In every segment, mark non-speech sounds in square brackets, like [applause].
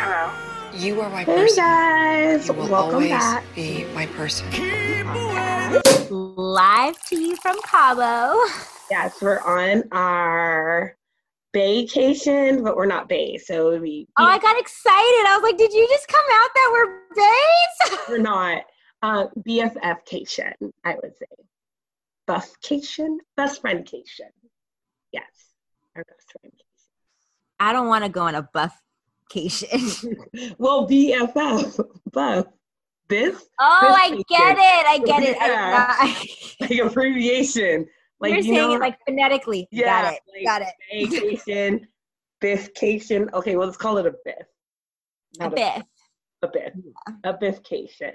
Hello. You are my Hey person. guys, You will welcome always back. be my person. Live to you from Cabo. Yes, we're on our vacation, but we're not bay, so we Oh, I got excited. I was like, did you just come out that we're babes? [laughs] we're not uh, BFFcation, I would say. Buffcation, best friendcation. Yes, our best friendcation. I don't want to go on a buffcation. [laughs] well, BFF, buff, this Oh, I get it. I get it. Yeah. I, [laughs] like abbreviation. Like You're you saying know, it like phonetically. yeah, got it. like got it. vacation, biffcation. Okay, well, let's call it a biff. A Not bit. a biff, a biffcation.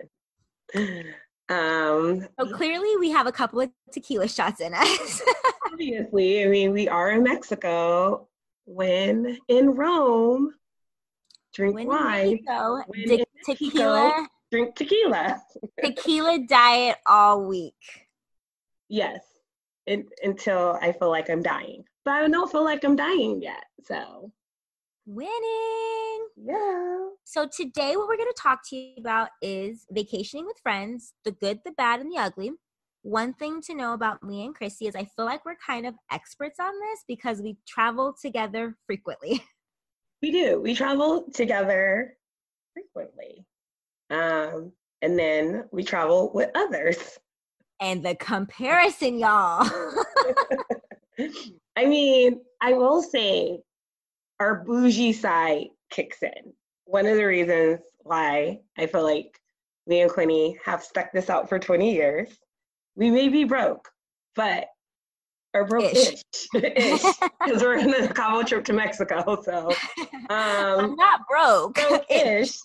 Um, So clearly, we have a couple of tequila shots in us. [laughs] obviously, I mean, we are in Mexico. When in Rome, drink when wine, go, When in tequila, drink tequila. tequila diet all week. Yes, in, until I feel like I'm dying, but I don't feel like I'm dying yet. So Winning. yeah, So today, what we're going to talk to you about is vacationing with friends, the good, the bad, and the ugly. One thing to know about me and Chrissy is I feel like we're kind of experts on this because we travel together frequently. [laughs] we do. We travel together frequently, um, and then we travel with others. And the comparison, y'all. [laughs] I mean, I will say our bougie side kicks in. One of the reasons why I feel like me and Quinny have stuck this out for 20 years. We may be broke, but or broke ish, ish, [laughs] because we're in a Cabo trip to Mexico. So, I'm um, not broke. broke [laughs] ish,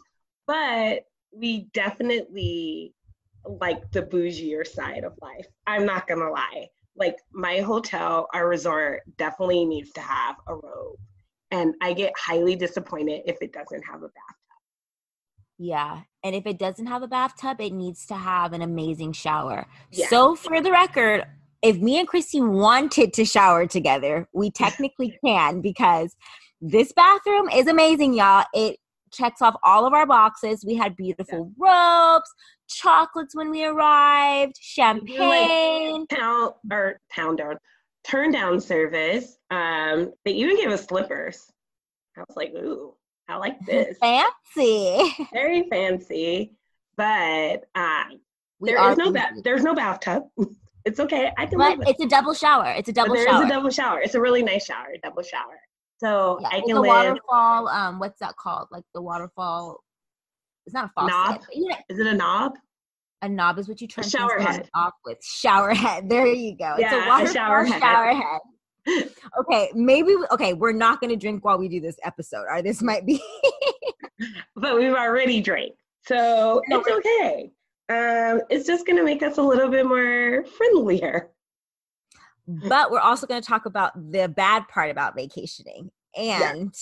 but we definitely like the bougier side of life. I'm not gonna lie. Like my hotel, our resort definitely needs to have a robe. And I get highly disappointed if it doesn't have a bathtub. Yeah. And if it doesn't have a bathtub, it needs to have an amazing shower. Yeah. So, for the record, if me and Christy wanted to shower together, we [laughs] technically can because this bathroom is amazing, y'all. It checks off all of our boxes. We had beautiful robes, chocolates when we arrived, champagne. Pound or pound down, turn down service. Um, they even gave us slippers. I was like, ooh, I like [laughs] this. Fancy. [laughs] Very fancy. But We there no bougie. bath. There's no bathtub. It's okay. I can live But with it's a double shower. It's a double there shower. is a double shower. It's a really nice shower, double shower. So yeah, I can a live. waterfall. Um, what's that called? Like the waterfall. It's not a faucet. Knob? but you know, Is it a knob? a knob is what you turn shower head. off with. Shower head. [laughs] There you go. Yeah, it's a a waterfall shower shower head. head. [laughs] Okay, maybe. Okay, we're not going to drink while we do this episode. Or this might be. [laughs] But we've already drank, so No, it's okay. Um, it's just gonna make us a little bit more friendlier. [laughs] but we're also going to talk about the bad part about vacationing and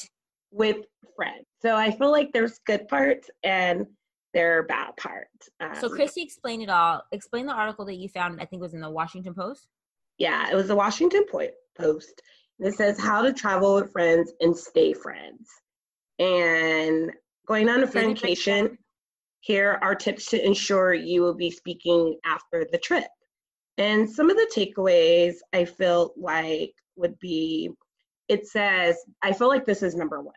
with friends. So I feel like there's good parts and there are bad parts. Um, so Christy explained it all. Explain the article that you found. I think it was in the Washington Post. yeah, it was the Washington Po- Post. It says how to travel with friends and stay friends. And going on a friendcation? Here are tips to ensure you will be speaking after the trip. And some of the takeaways I feel like would be it says, I feel like this is number one.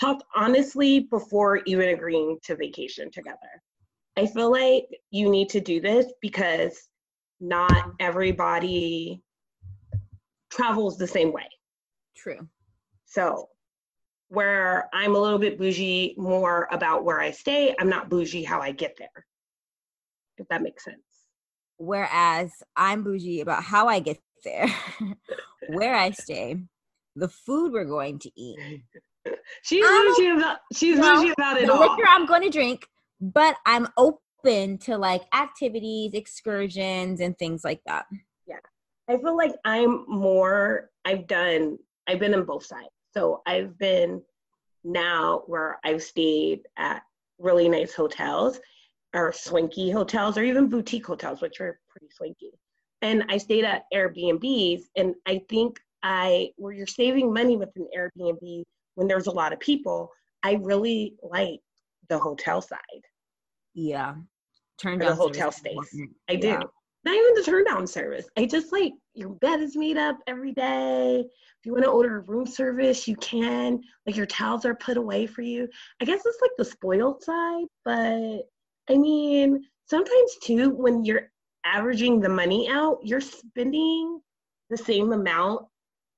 Talk honestly before even agreeing to vacation together. I feel like you need to do this because not everybody travels the same way. True. So, where I'm a little bit bougie more about where I stay, I'm not bougie how I get there. If that makes sense. Whereas I'm bougie about how I get there, [laughs] where I stay, the food we're going to eat, [laughs] She's I'm bougie about she's no, bougie about it the all. liquor I'm going to drink, but I'm open to like activities, excursions, and things like that. Yeah, I feel like I'm more, I've done, I've been in both sides. So I've been now where I've stayed at really nice hotels or swanky hotels or even boutique hotels, which are pretty swanky. And I stayed at Airbnbs. And I think I, where you're saving money with an Airbnb when there's a lot of people, I really like the hotel side. Yeah. Turn down the hotel stays. important. I do. Yeah. Not even the turn down service. I just like your bed is made up every day. If you want to order a room service, you can. Like your towels are put away for you. I guess it's like the spoiled side, but I mean, sometimes too, when you're averaging the money out, you're spending the same amount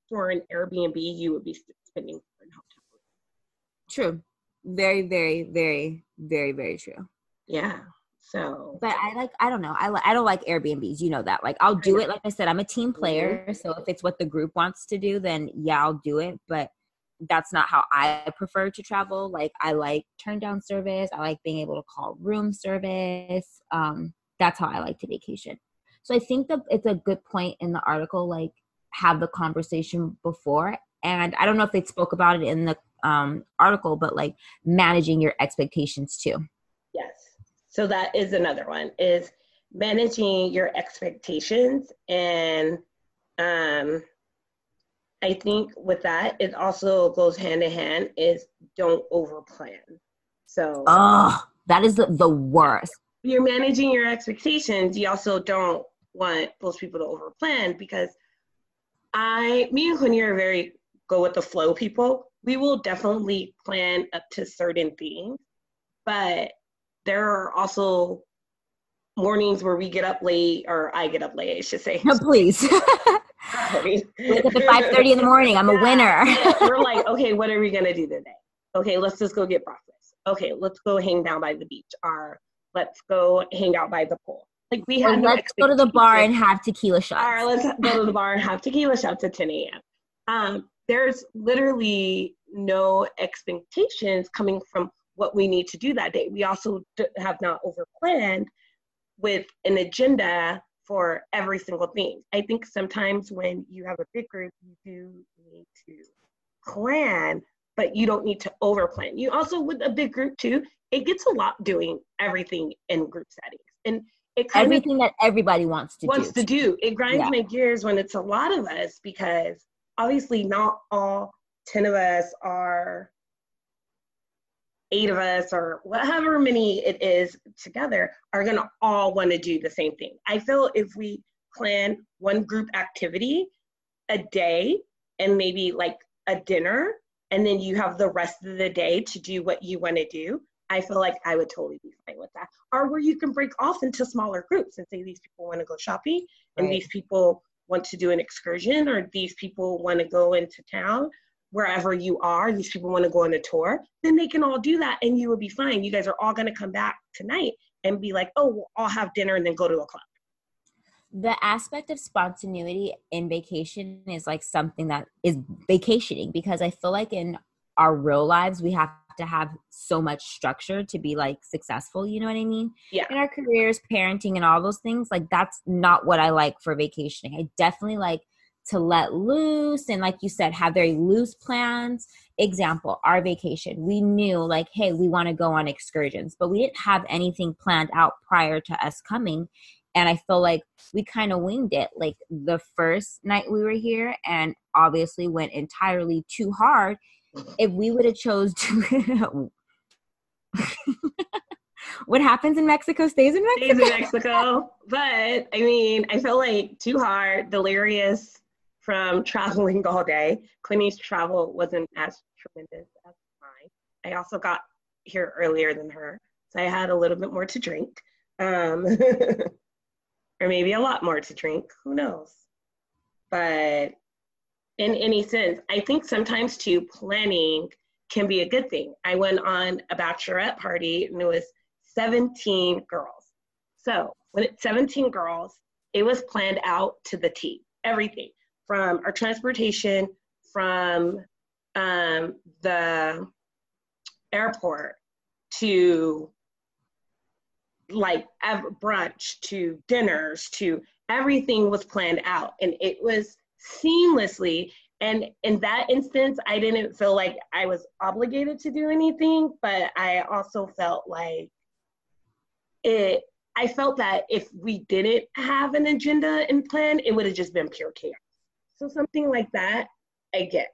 for an Airbnb you would be spending for an hotel. True. Very, very, very, very, very true. Yeah. So But I like I don't know. I li- I don't like Airbnbs. You know that. Like I'll do it. Like I said, I'm a team player. So if it's what the group wants to do, then yeah, I'll do it. But that's not how I prefer to travel. Like I like turn down service. I like being able to call room service. Um, that's how I like to vacation. So I think that it's a good point in the article. Like have the conversation before. And I don't know if they spoke about it in the um, article, but like managing your expectations too. So that is another one is managing your expectations and um I think with that it also goes hand in hand is don't over plan. So Oh, that is the, the worst. you're managing your expectations, you also don't want those people to over plan because I me and Quinn are very go with the flow people. We will definitely plan up to certain things, but there are also mornings where we get up late or I get up late, I should say. No, please. [laughs] Wake up at five thirty in the morning. I'm a winner. We're like, okay, what are we gonna do today? Okay, let's just go get breakfast. Okay, let's go hang down by the beach or let's go hang out by the pool. Like we have no let's go to the bar and have tequila shots. Or let's go to the bar and have tequila shots at 10 a.m. Um, there's literally no expectations coming from what we need to do that day. We also d- have not overplanned with an agenda for every single thing. I think sometimes when you have a big group, you do need to plan, but you don't need to overplan. You also, with a big group too, it gets a lot doing everything in group settings. And it Everything that everybody wants to wants do. to do. It grinds Yeah. my gears when it's a lot of us because obviously not all 10 of us are eight of us or whatever many it is together are going to all want to do the same thing. I feel if we plan one group activity a day and maybe like a dinner and then you have the rest of the day to do what you want to do, I feel like I would totally be fine with that. Or where you can break off into smaller groups and say these people want to go shopping and Right. these people want to do an excursion or these people want to go into town wherever you are these people want to go on a tour then they can all do that and you will be fine you guys are all going to come back tonight and be like oh we'll all have dinner and then go to a club the aspect of spontaneity in vacation is like something that is vacationing because I feel like in our real lives we have to have so much structure to be like successful, you know what I mean? Yeah. In our careers, parenting and all those things, like that's not what I like for vacationing. I definitely like to let loose and like you said have very loose plans. Example, our vacation. We knew like hey, we want to go on excursions, but we didn't have anything planned out prior to us coming. And I feel like we kind of winged it. Like the first night we were here and obviously went entirely too hard. If we would have chose to [laughs] what happens in mexico stays in mexico in mexico. But i mean i feel like too hard delirious from [laughs] traveling all day. Quinny's travel wasn't as tremendous as mine. I also got here earlier than her so i had a little bit more to drink um, [laughs] or maybe a lot more to drink. Who knows? But in any sense i think sometimes too planning can be a good thing. I went on a bachelorette party and it was 17 girls. So when it's 17 girls it was planned out to the t everything from our transportation from um, the airport to like brunch to dinners to everything was planned out. And it was seamlessly and in that instance i didn't feel like i was obligated to do anything but i also felt like it i felt that if we didn't have an agenda and plan it would have just been pure chaos so something like that i get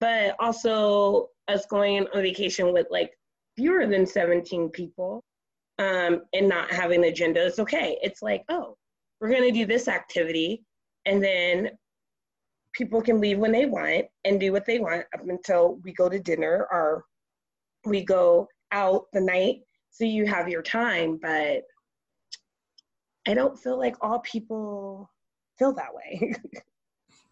but also us going on vacation with like fewer than 17 people um, and not having an agenda is okay. It's like, oh, we're going to do this activity, and then people can leave when they want and do what they want up until we go to dinner or we go out the night. So you have your time, but I don't feel like all people feel that way. [laughs]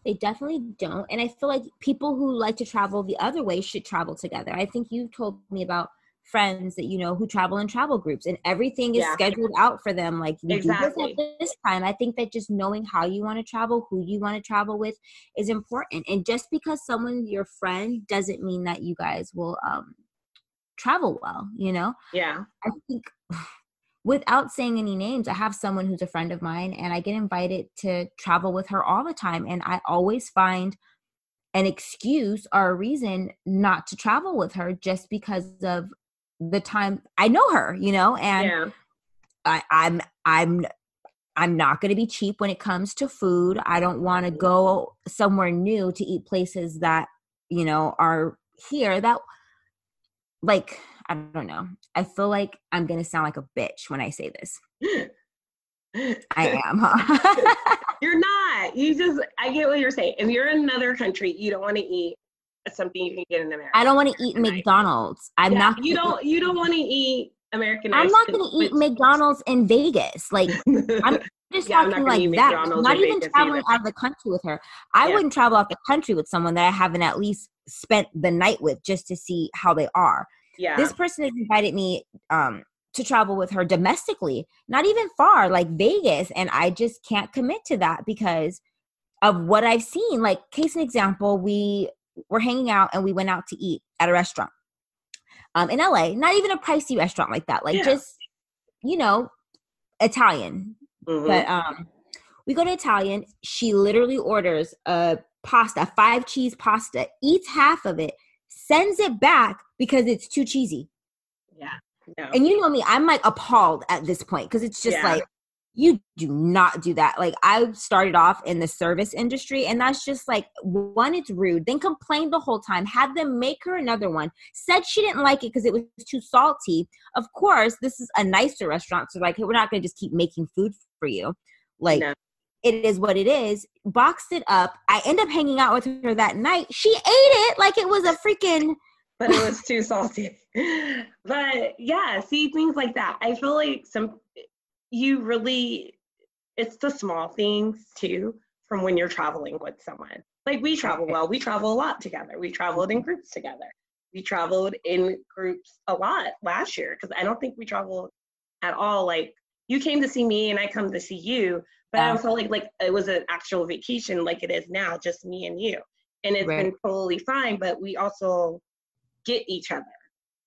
they definitely don't. And I feel like people who like to travel the other way should travel together. I think you've told me about friends that you know who travel in travel groups and everything is yeah. scheduled out for them like you exactly. do this at this time i think that just knowing how you want to travel who you want to travel with is important and just because someone's your friend doesn't mean that you guys will um travel well you know yeah i think [sighs] without saying any names i have someone who's a friend of mine and i get invited to travel with her all the time and i always find an excuse or a reason not to travel with her just because of the time I know her, you know, and yeah. I, I'm I'm I'm not going to be cheap when it comes to food. I don't want to go somewhere new to eat places that you know are here that like I don't know. I feel like I'm going to sound like a bitch when I say this. I [laughs] am. Huh? [laughs] you're not. You just I get what you're saying. If you're in another country, you don't want to eat something you can get in America. I don't want to eat McDonald's. I'm yeah, not. You don't. You don't want to eat American. I'm not going to eat McDonald's in Vegas. Like I'm [laughs] just yeah, talking like that. McDonald's not even Vegas traveling either. out of the country with her. I yeah. wouldn't travel out the country with someone that I haven't at least spent the night with just to see how they are. Yeah. This person has invited me um, to travel with her domestically, not even far, like Vegas, and I just can't commit to that because of what I've seen. Like, case an example, we we're hanging out and we went out to eat at a restaurant um, in LA. Not even a pricey restaurant like that, like yeah. just you know Italian. Mm-hmm. But um, we go to Italian. She literally orders a pasta, five cheese pasta, eats half of it, sends it back because it's too cheesy. Yeah. No. And you know me, I'm like appalled at this point because it's just yeah. like you do not do that. Like I started off in the service industry and that's just like one, it's rude, then complained the whole time, had them make her another one, said she didn't like it because it was too salty. Of course, this is a nicer restaurant. So like, hey, we're not gonna just keep making food for you. Like no. It is what it is. Boxed it up. I end up hanging out with her that night. She ate it like it was a freaking [laughs] but it was too salty. [laughs] but yeah, see things like that. I feel like some you really it's the small things too from when you're traveling with someone like we travel well we travel a lot together we traveled in groups together we traveled in groups a lot last year because i don't think we traveled at all like you came to see me and i come to see you but i felt like like it was an actual vacation like it is now just me and you and it's right. been totally fine but we also get each other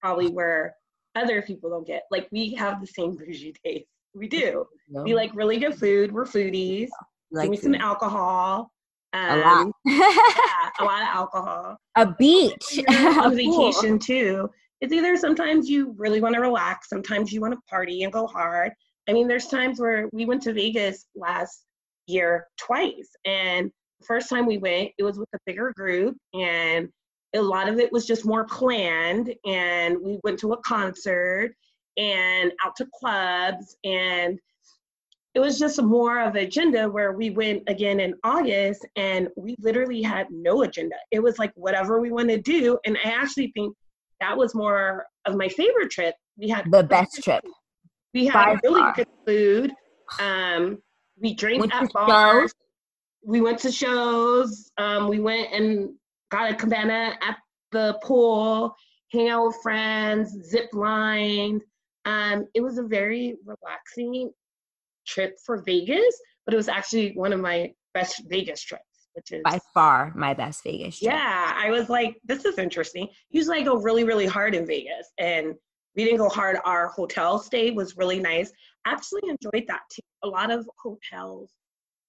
probably where other people don't get like we have the same bougie [laughs] taste. we do. We like really good food. We're foodies. Like Give me some alcohol. Um, a lot. [laughs] yeah, a lot of alcohol. A beach. on [laughs] vacation too. It's either sometimes you really want to relax, sometimes you want to party and go hard. I mean, there's times where we went to Vegas last year twice, and the first time we went, it was with a bigger group, and a lot of it was just more planned. And we went to a concert, and out to clubs and it was just more of an agenda where we went again in August and we literally had no agenda. It was like whatever we want to do. And I actually think that was more of my favorite trip. We had the best trip. We had By really far. good food. Um, we drank went at bars. Shows. We went to shows. Um, we went and got a cabana at the pool, hang out with friends, zip lined. Um, it was a very relaxing trip for Vegas, but it was actually one of my best Vegas trips. Which is by far my best Vegas trip. Yeah, I was like, this is interesting. Usually I go really, really hard in Vegas, and we didn't go hard. Our hotel stay was really nice. Actually enjoyed that too. A lot of hotels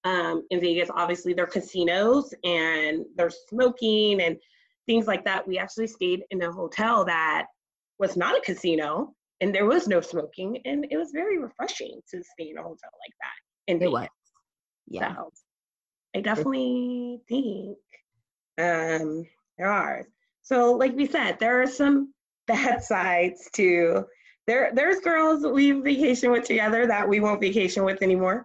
um, in Vegas, obviously, they're casinos and they're smoking and things like that. We actually stayed in a hotel that was not a casino, and there was no smoking, and it was very refreshing to stay in a hotel like that. And it was, yeah. So I definitely think um, there are. So, like we said, there are some [laughs] bad sides too. there. There's girls we vacation with together that we won't vacation with anymore.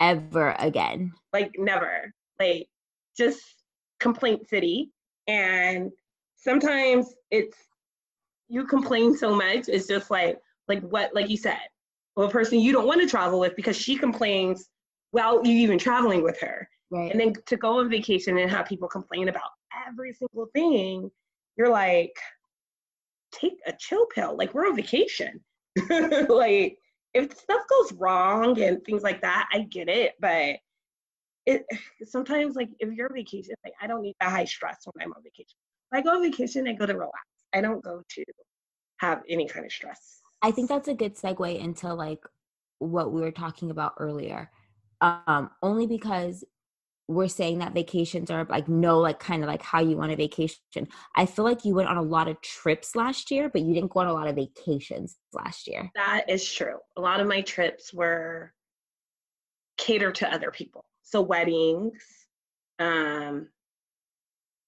Ever again. Like never. Like just complaint city. And sometimes it's you complain so much, it's just like like what like you said, a person you don't want to travel with because she complains while you even traveling with her. Right. And then to go on vacation and have people complain about every single thing, you're like, take a chill pill. Like we're on vacation. [laughs] like if stuff goes wrong and things like that, I get it, but it sometimes like if you're on vacation, like I don't need that high stress when I'm on vacation. I go on vacation, I go to relax. I don't go to have any kind of stress. I think that's a good segue into like what we were talking about earlier. Um, only because we're saying that vacations are like no like kind of like how you want a vacation. I feel like you went on a lot of trips last year but you didn't go on a lot of vacations last year. That is true. A lot of my trips were catered to other people. So weddings um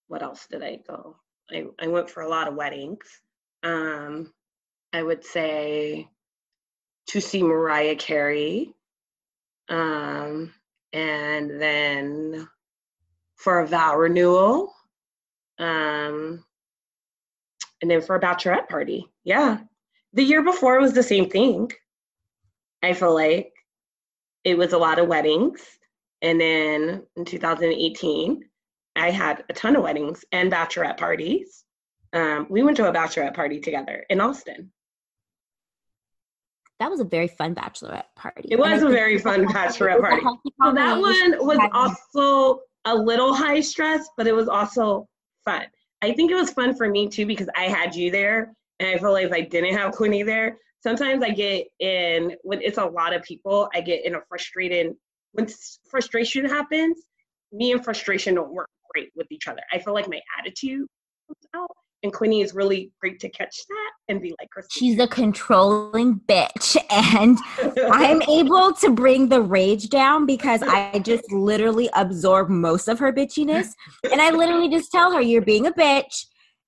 what else did i go? I, I went for a lot of weddings. Um i would say to see mariah carey. Um and then for a vow renewal, um, and then for a bachelorette party. Yeah, the year before was the same thing. I feel like it was a lot of weddings, and then in 2018, I had a ton of weddings and bachelorette parties. Um, we went to a bachelorette party together in Austin that was a very fun bachelorette party. It was a very fun [laughs] bachelorette party. So that one was also a little high stress, but it was also fun. I think it was fun for me too because I had you there, and I feel like if I didn't have Quinny there, sometimes I get in when it's a lot of people, I get in a frustrated when frustration happens. Me and frustration don't work great with each other. I feel like my attitude comes out, and Quinny is really great to catch that and be like, She's a controlling bitch. [laughs] And I'm [laughs] able to bring the rage down because I just literally absorb most of her bitchiness. And I literally just tell her, You're being a bitch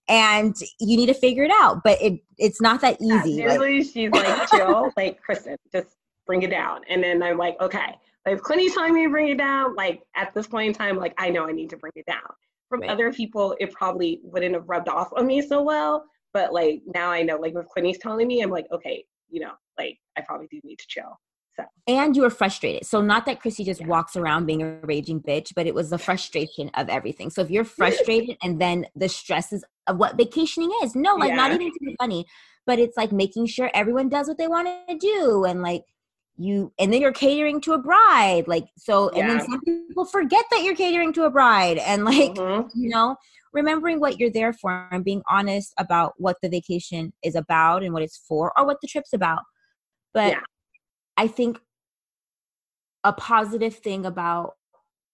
and you need to figure it out. But it it's not that easy. Yeah, like, she's like, chill, [laughs] like Kristen, just bring it down. And then I'm like, okay. Like if Quinny's telling me to bring it down, like at this point in time, like I know I need to bring it down from right. other people, it probably wouldn't have rubbed off on me so well. But like now I know, like with Quinny's telling me, I'm like, okay, you know, like I probably do need to chill. So. And you were frustrated. So not that Chrissy just yeah. walks around being a raging bitch, but it was the frustration of everything. So if you're [laughs] frustrated and then the stresses of what vacationing is, no, like yeah. not even to be funny, but it's like making sure everyone does what they want to do and like you and then you're catering to a bride like so and yeah. then some people forget that you're catering to a bride and [laughs] like mm-hmm. you know remembering what you're there for and being honest about what the vacation is about and what it's for or what the trip's about but yeah. i think a positive thing about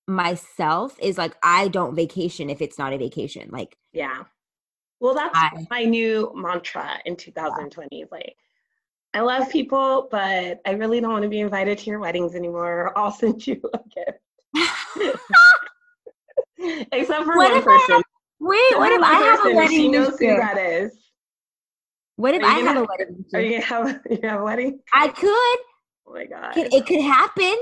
myself is like i don't vacation if it's not a vacation like yeah well that's I, my new mantra in 2020 yeah. like I love people, but I really don't want to be invited to your weddings anymore. I'll [laughs] send you a gift. [laughs] Except for what one person. I, wait, what if I have a wedding? She knows who that is. What if I have a wedding? Are you gonna have [laughs] you have a wedding? I could. Oh my god. it could happen.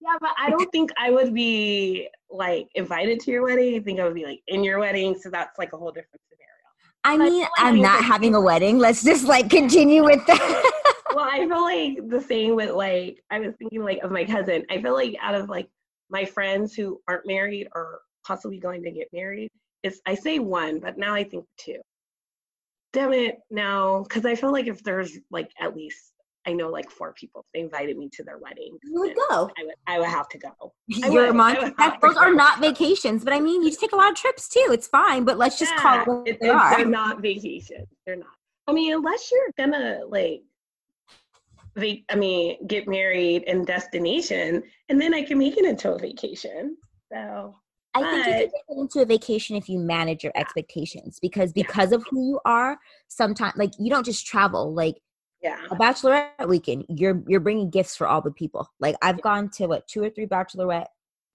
Yeah, but I don't think I would be like invited to your wedding. I think I would be like in your wedding, so that's like a whole different I mean, I'm not having a wedding. Let's just like continue with that. [laughs] well, I feel like the same with like I was thinking like of my cousin. I feel like out of like my friends who aren't married or possibly going to get married, it's I say one, but now I think two. Damn it, no, because I feel like if there's like at least I know like four people. They invited me to their wedding. You would go. I would. I would have to go. You're would, those are not vacations, but I mean, you just take a lot of trips too. It's fine, but let's just yeah, call it. it they are. They're not vacations. They're not. I mean, unless you're gonna like, I mean, get married and destination, and then I can make it into a vacation. So. I think you can get into a vacation if you manage your expectations because because yeah. of who you are. Sometimes, like you don't just travel. Like yeah a bachelorette weekend you're you're bringing gifts for all the people like i've gone to what two or three bachelorette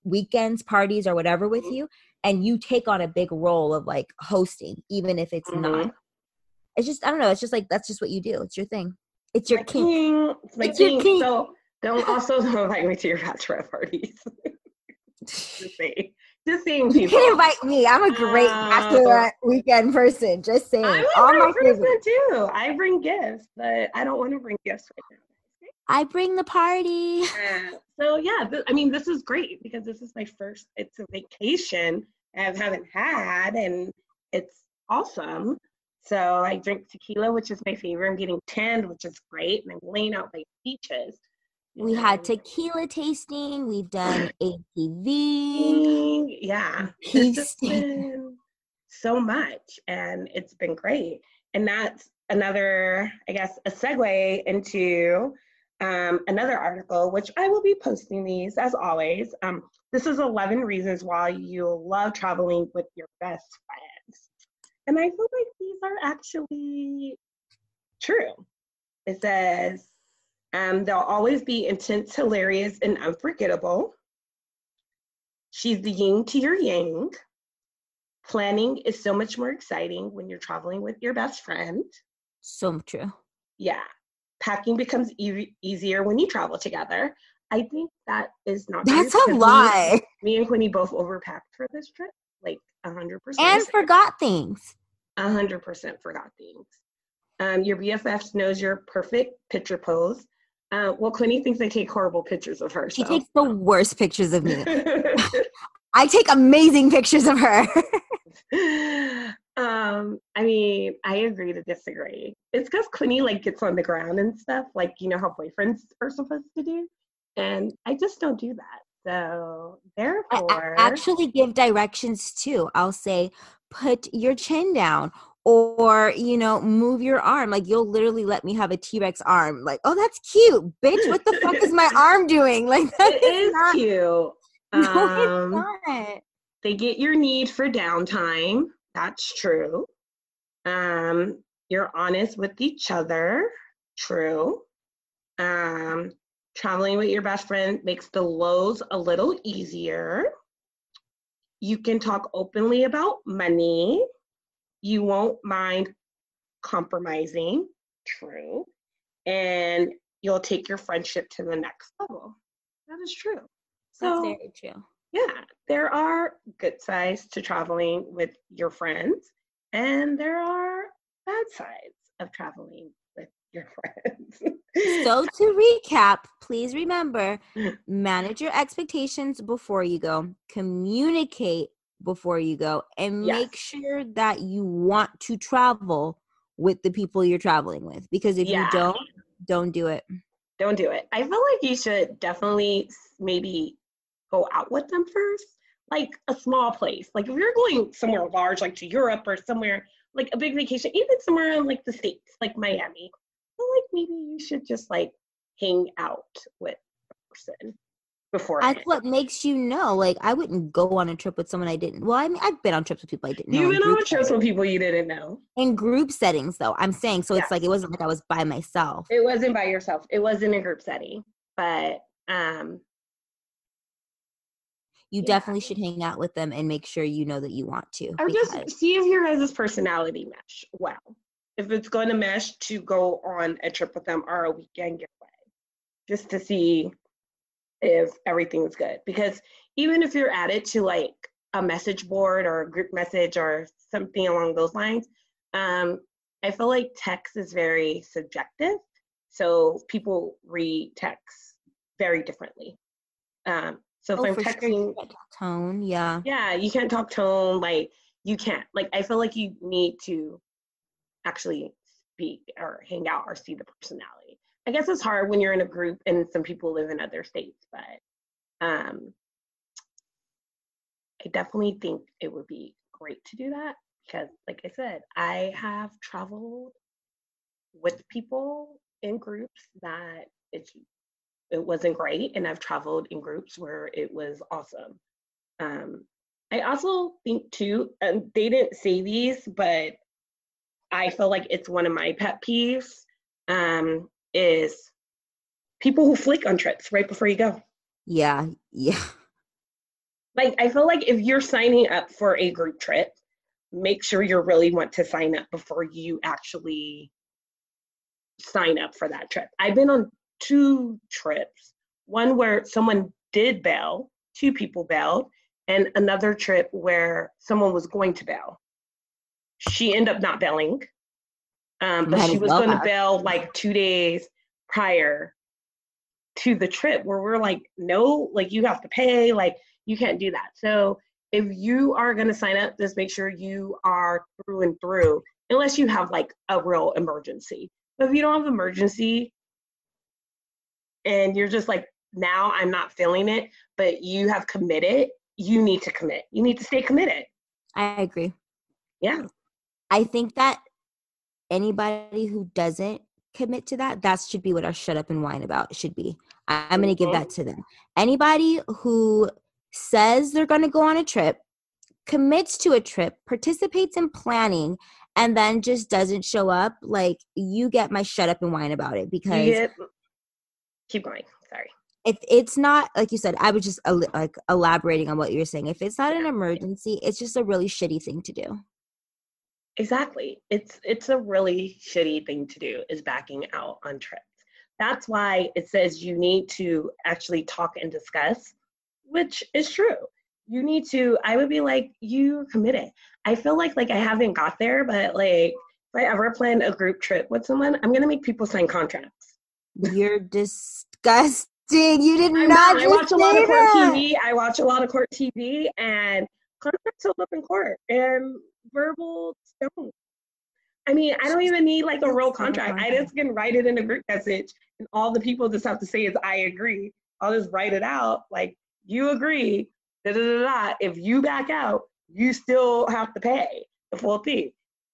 weekends parties or whatever with mm-hmm. you and you take on a big role of like hosting, even if it's Mhm. not. It's just I don't know. It's just like that's just what you do. It's your thing. It's your my kink. king. It's my It's your king. So don't [laughs] also [laughs] don't invite me to your bachelorette parties. [laughs] just saying. Just saying You can invite me. I'm a great Oh. bachelorette weekend person. Just saying. I'm All my person too. I bring gifts, but I don't want to bring gifts right now. I bring the party. Uh, so yeah, th- I mean, this is great because this is my first. It's a vacation I haven't had, and it's awesome. So I drink tequila, which is my favorite. I'm getting tanned, which is great, and I'm laying out by beaches. We had tequila tasting. We've done ATV. Yeah. [laughs] It's just Tasting. been so much and it's been great. And that's another i guess a segue into um, another article which i will be posting these as always. Um, this is 11 reasons why you love traveling with your best friends. And i feel like these are actually true. It says um, they'll always be intense hilarious and unforgettable She's the yin to your yang. Planning is so much more exciting when you're traveling with your best friend. So true. Yeah. Packing becomes e- easier when you travel together. I think that is not true That's a because me- lie. [laughs] Me, and Quinny both overpacked for this trip, like a hundred percent. And forgot things. hundred percent forgot things. Um, your BFF knows your perfect picture pose. Uh, well, Quinny thinks I take horrible pictures of her. She so. takes the worst pictures of me. [laughs] I take amazing pictures of her. [laughs] um, I mean, I agree to disagree. It's because Quinny like gets on the ground and stuff, like you know how boyfriends are supposed to do, and I just don't do that. So I- I therefore, actually give directions too. I'll say, put your chin down or, you know, move your arm. Like you'll literally let me have a T Rex arm. Like, oh, that's cute. Bitch, what the fuck is my [laughs] arm doing? Like, [laughs] that it is not, cute. [laughs] No, Um, it's not. they get your need for downtime. That's true. Um, you're honest with each other. True. Um, traveling with your best friend makes the lows a little easier. You can talk openly about money. You won't mind compromising. True. And you'll take your friendship to the next level. That is true. That's So, very true. yeah, there are good sides to traveling with your friends, and there are bad sides of traveling with your friends. [laughs] So to recap, please remember manage your expectations before you go, communicate before you go, and Yes. make sure that you want to travel with the people you're traveling with. Because if Yeah. you don't, don't do it. don't do it. I feel like you should definitely maybe go out with them first, like a small place. Like if you're going somewhere large, like to Europe or somewhere like a big vacation, even somewhere in like the states, like Miami. I feel like maybe you should just like hang out with person before. That's what makes you know. Like I wouldn't go on a trip with someone I didn't. Well, I mean, I've been on trips with people I didn't know. You've been on trips settings. with people you didn't know. in group settings, though. I'm saying so. It's like it wasn't like I was by myself. It wasn't by yourself. It was in a group setting, but um, You Yeah. definitely should hang out with them and make sure you know that you want to. or because- just see if your guys' personality mesh well. If it's going to mesh to go on a trip with them or a weekend getaway, just to see if everything's good. Because even if you're added to like a message board or a group message or something along those lines, um, I feel like text is very subjective. So people read text very differently. Um, so if Oh, I'm sure, texting, talk tone, yeah. yeah, you can't talk tone like you can't. Like I feel like you need to actually speak or hang out or see the personality. I guess it's hard when you're in a group and some people live in other states, but um I definitely think it would be great to do that because like I said, I have traveled with people in groups that it's it wasn't great and I've traveled in groups where it was awesome. Um, I also think too, and they didn't say these, but I feel like it's one of my pet peeves. Um, is people who flick on trips right before you go. Yeah, yeah. [laughs] like I feel like if you're signing up for a group trip, make sure you really want to sign up before you actually sign up for that trip. I've been on two trips. One where someone did bail, two people bailed, and another trip where someone was going to bail. She ended up not bailing, um, but she was going to bail like two days prior to the trip where we're like, no, like you have to pay, like you can't do that. So if you are going to sign up, just make sure you are through and through, unless you have like a real emergency. But if you don't have emergency and you're just like, now I'm not feeling it, but you have committed, you need to commit. You need to stay committed. I agree. Yeah. I think that anybody who doesn't commit to that, that should be what our shut up and whine about should be. I'm going to give that mm-hmm. to them. Anybody who says they're going to go on a trip, commits to a trip, participates in planning, and then just doesn't show up, like you get my shut up and whine about it because. Get, keep going. Sorry. If it's not like you said, I was just like elaborating on what you were saying. If it's not an emergency, it's just a really shitty thing to do. Exactly. It's it's a really shitty thing to do is backing out on trips. That's why it says you need to actually talk and discuss, which is true. You need to I would be like you committed. I feel like like I haven't got there, but like if I ever plan a group trip with someone, I'm gonna make people sign contracts. You're disgusting. You did I'm not. I watch a lot of court TV. I watch a lot of court TV, and contracts hold up in court. And verbal don't. I mean, I don't even need like a real contract. I just can write it in a group message, and all the people just have to say is "I agree." I'll just write it out like you agree. Da, da, da, da. If you back out, you still have to pay the full fee.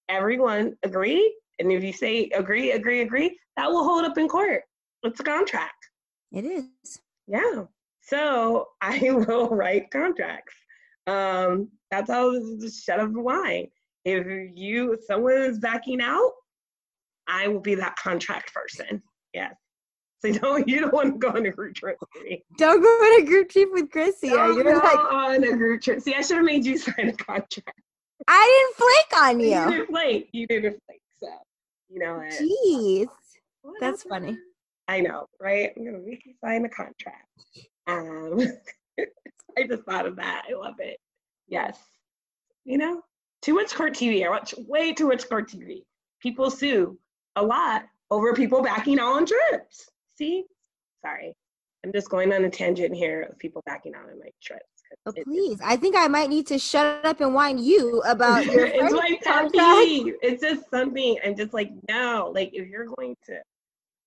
Everyone agree, and if you say agree, agree, agree, that will hold up in court. It's a contract. It is. Yeah. So [laughs] I will write contracts. Um, that's how just shut up whine. If you if someone is backing out, I will be that contract person. Yes. So [laughs] you don't you don't want to go on a group trip with me. Don't go on a group trip with Chrissy. Don't You're go like, on a group trip. See, I should have made you [laughs] sign a contract. I didn't flake on you. You didn't flake. You didn't flake. So you know what? Jeez. That's funny. I know, right? I'm gonna make you sign a contract. Um [laughs] I just thought of that. I love it. Yes. You know, too much court TV. I watch way too much court TV. People sue a lot over people backing out on trips. See? Sorry. I'm just going on a tangent here of people backing out on my trips. Oh, please. I think I might need to shut up and whine you about [laughs] your It's my peeve. It's just something I'm just like, no, like if you're going to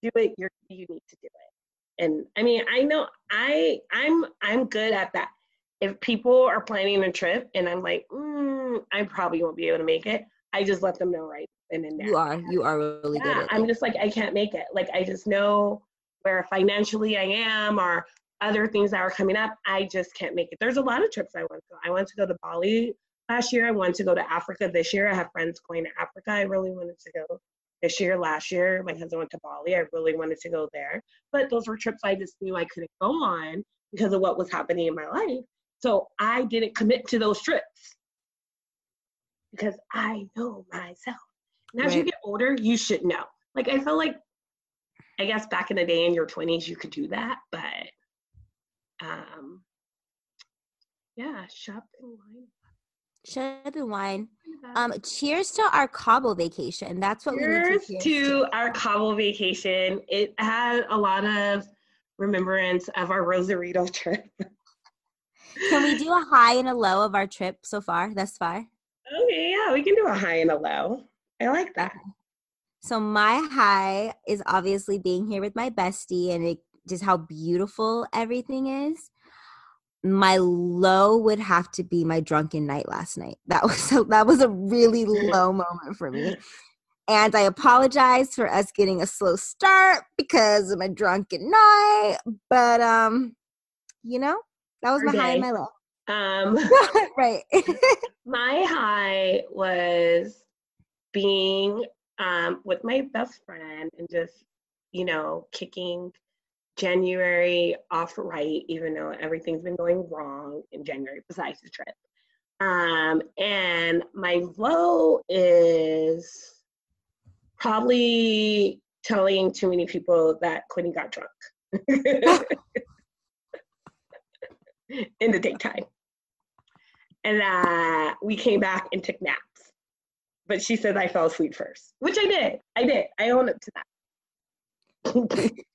do it, you're you need to do it. And I mean, I know I I'm I'm good at that if people are planning a trip and I'm like, mm, I probably won't be able to make it, I just let them know right and then You are, you are really yeah, good. I'm just like, I can't make it. Like I just know where financially I am or other things that are coming up. I just can't make it. There's a lot of trips I want to go. I want to go to Bali last year. I wanted to go to Africa this year. I have friends going to Africa. I really wanted to go this year. Last year, my husband went to Bali. I really wanted to go there. But those were trips I just knew I couldn't go on because of what was happening in my life. So I didn't commit to those trips because I know myself. And as right. you get older, you should know. Like I felt like, I guess back in the day in your 20s, you could do that, but um, yeah, shop and wine. Shut up and wine. Um, cheers to our Cabo vacation. That's what cheers we need to, cheers to, to our Cabo vacation. It had a lot of remembrance of our Rosarito [laughs] trip. Can we do a high and a low of our trip so far thus far? Okay, yeah, we can do a high and a low. I like that. So my high is obviously being here with my bestie and it, just how beautiful everything is. My low would have to be my drunken night last night. That [laughs] was so that was a really low moment for me. And I apologize for us getting a slow start because of my drunken night. But um, you know, that was my day. high and my low. Um, [laughs] right. [laughs] my high was being um, with my best friend and just, you know, kicking, January off right, even though everything's been going wrong in January besides the trip. Um, and my low is probably telling too many people that Quinny got drunk [laughs] in the daytime. And uh, we came back and took naps. But she said I fell asleep first, which I did. I did. I own up to that. [laughs]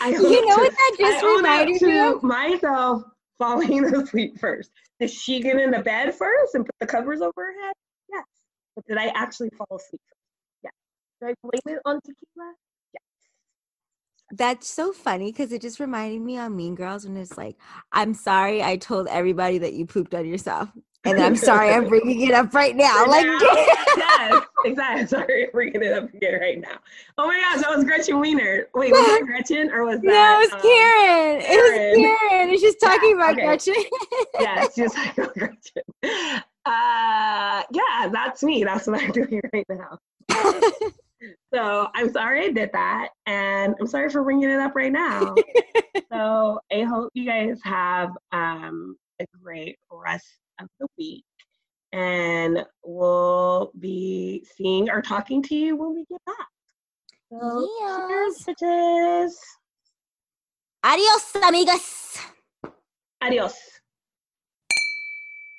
I you know what that just reminded me of? Myself falling [laughs] asleep first. Did she get into bed first and put the covers over her head? Yes. But did I actually fall asleep first? Yes. Did I blame it on tequila? Yes. That's so funny because it just reminded me on Mean Girls when it's like, I'm sorry I told everybody that you pooped on yourself. And I'm sorry I'm bringing it up right now. Like, [laughs] yes, exactly. [laughs] Sorry, I'm bringing it up again right now. Oh my gosh, that was Gretchen Wiener. Wait, was that [laughs] Gretchen or was that? No, it was um, Karen. Karen. It was Karen. It's just talking yeah, about okay. Gretchen. yeah, just talking about Gretchen. Uh, yeah, that's me. That's what I'm doing right now. so I'm sorry I did that, and I'm sorry for bringing it up right now. so I hope you guys have um, a great rest of the week. And we'll be seeing or talking to you when we get back. So, cheers, bitches. Adios, amigas. Adios.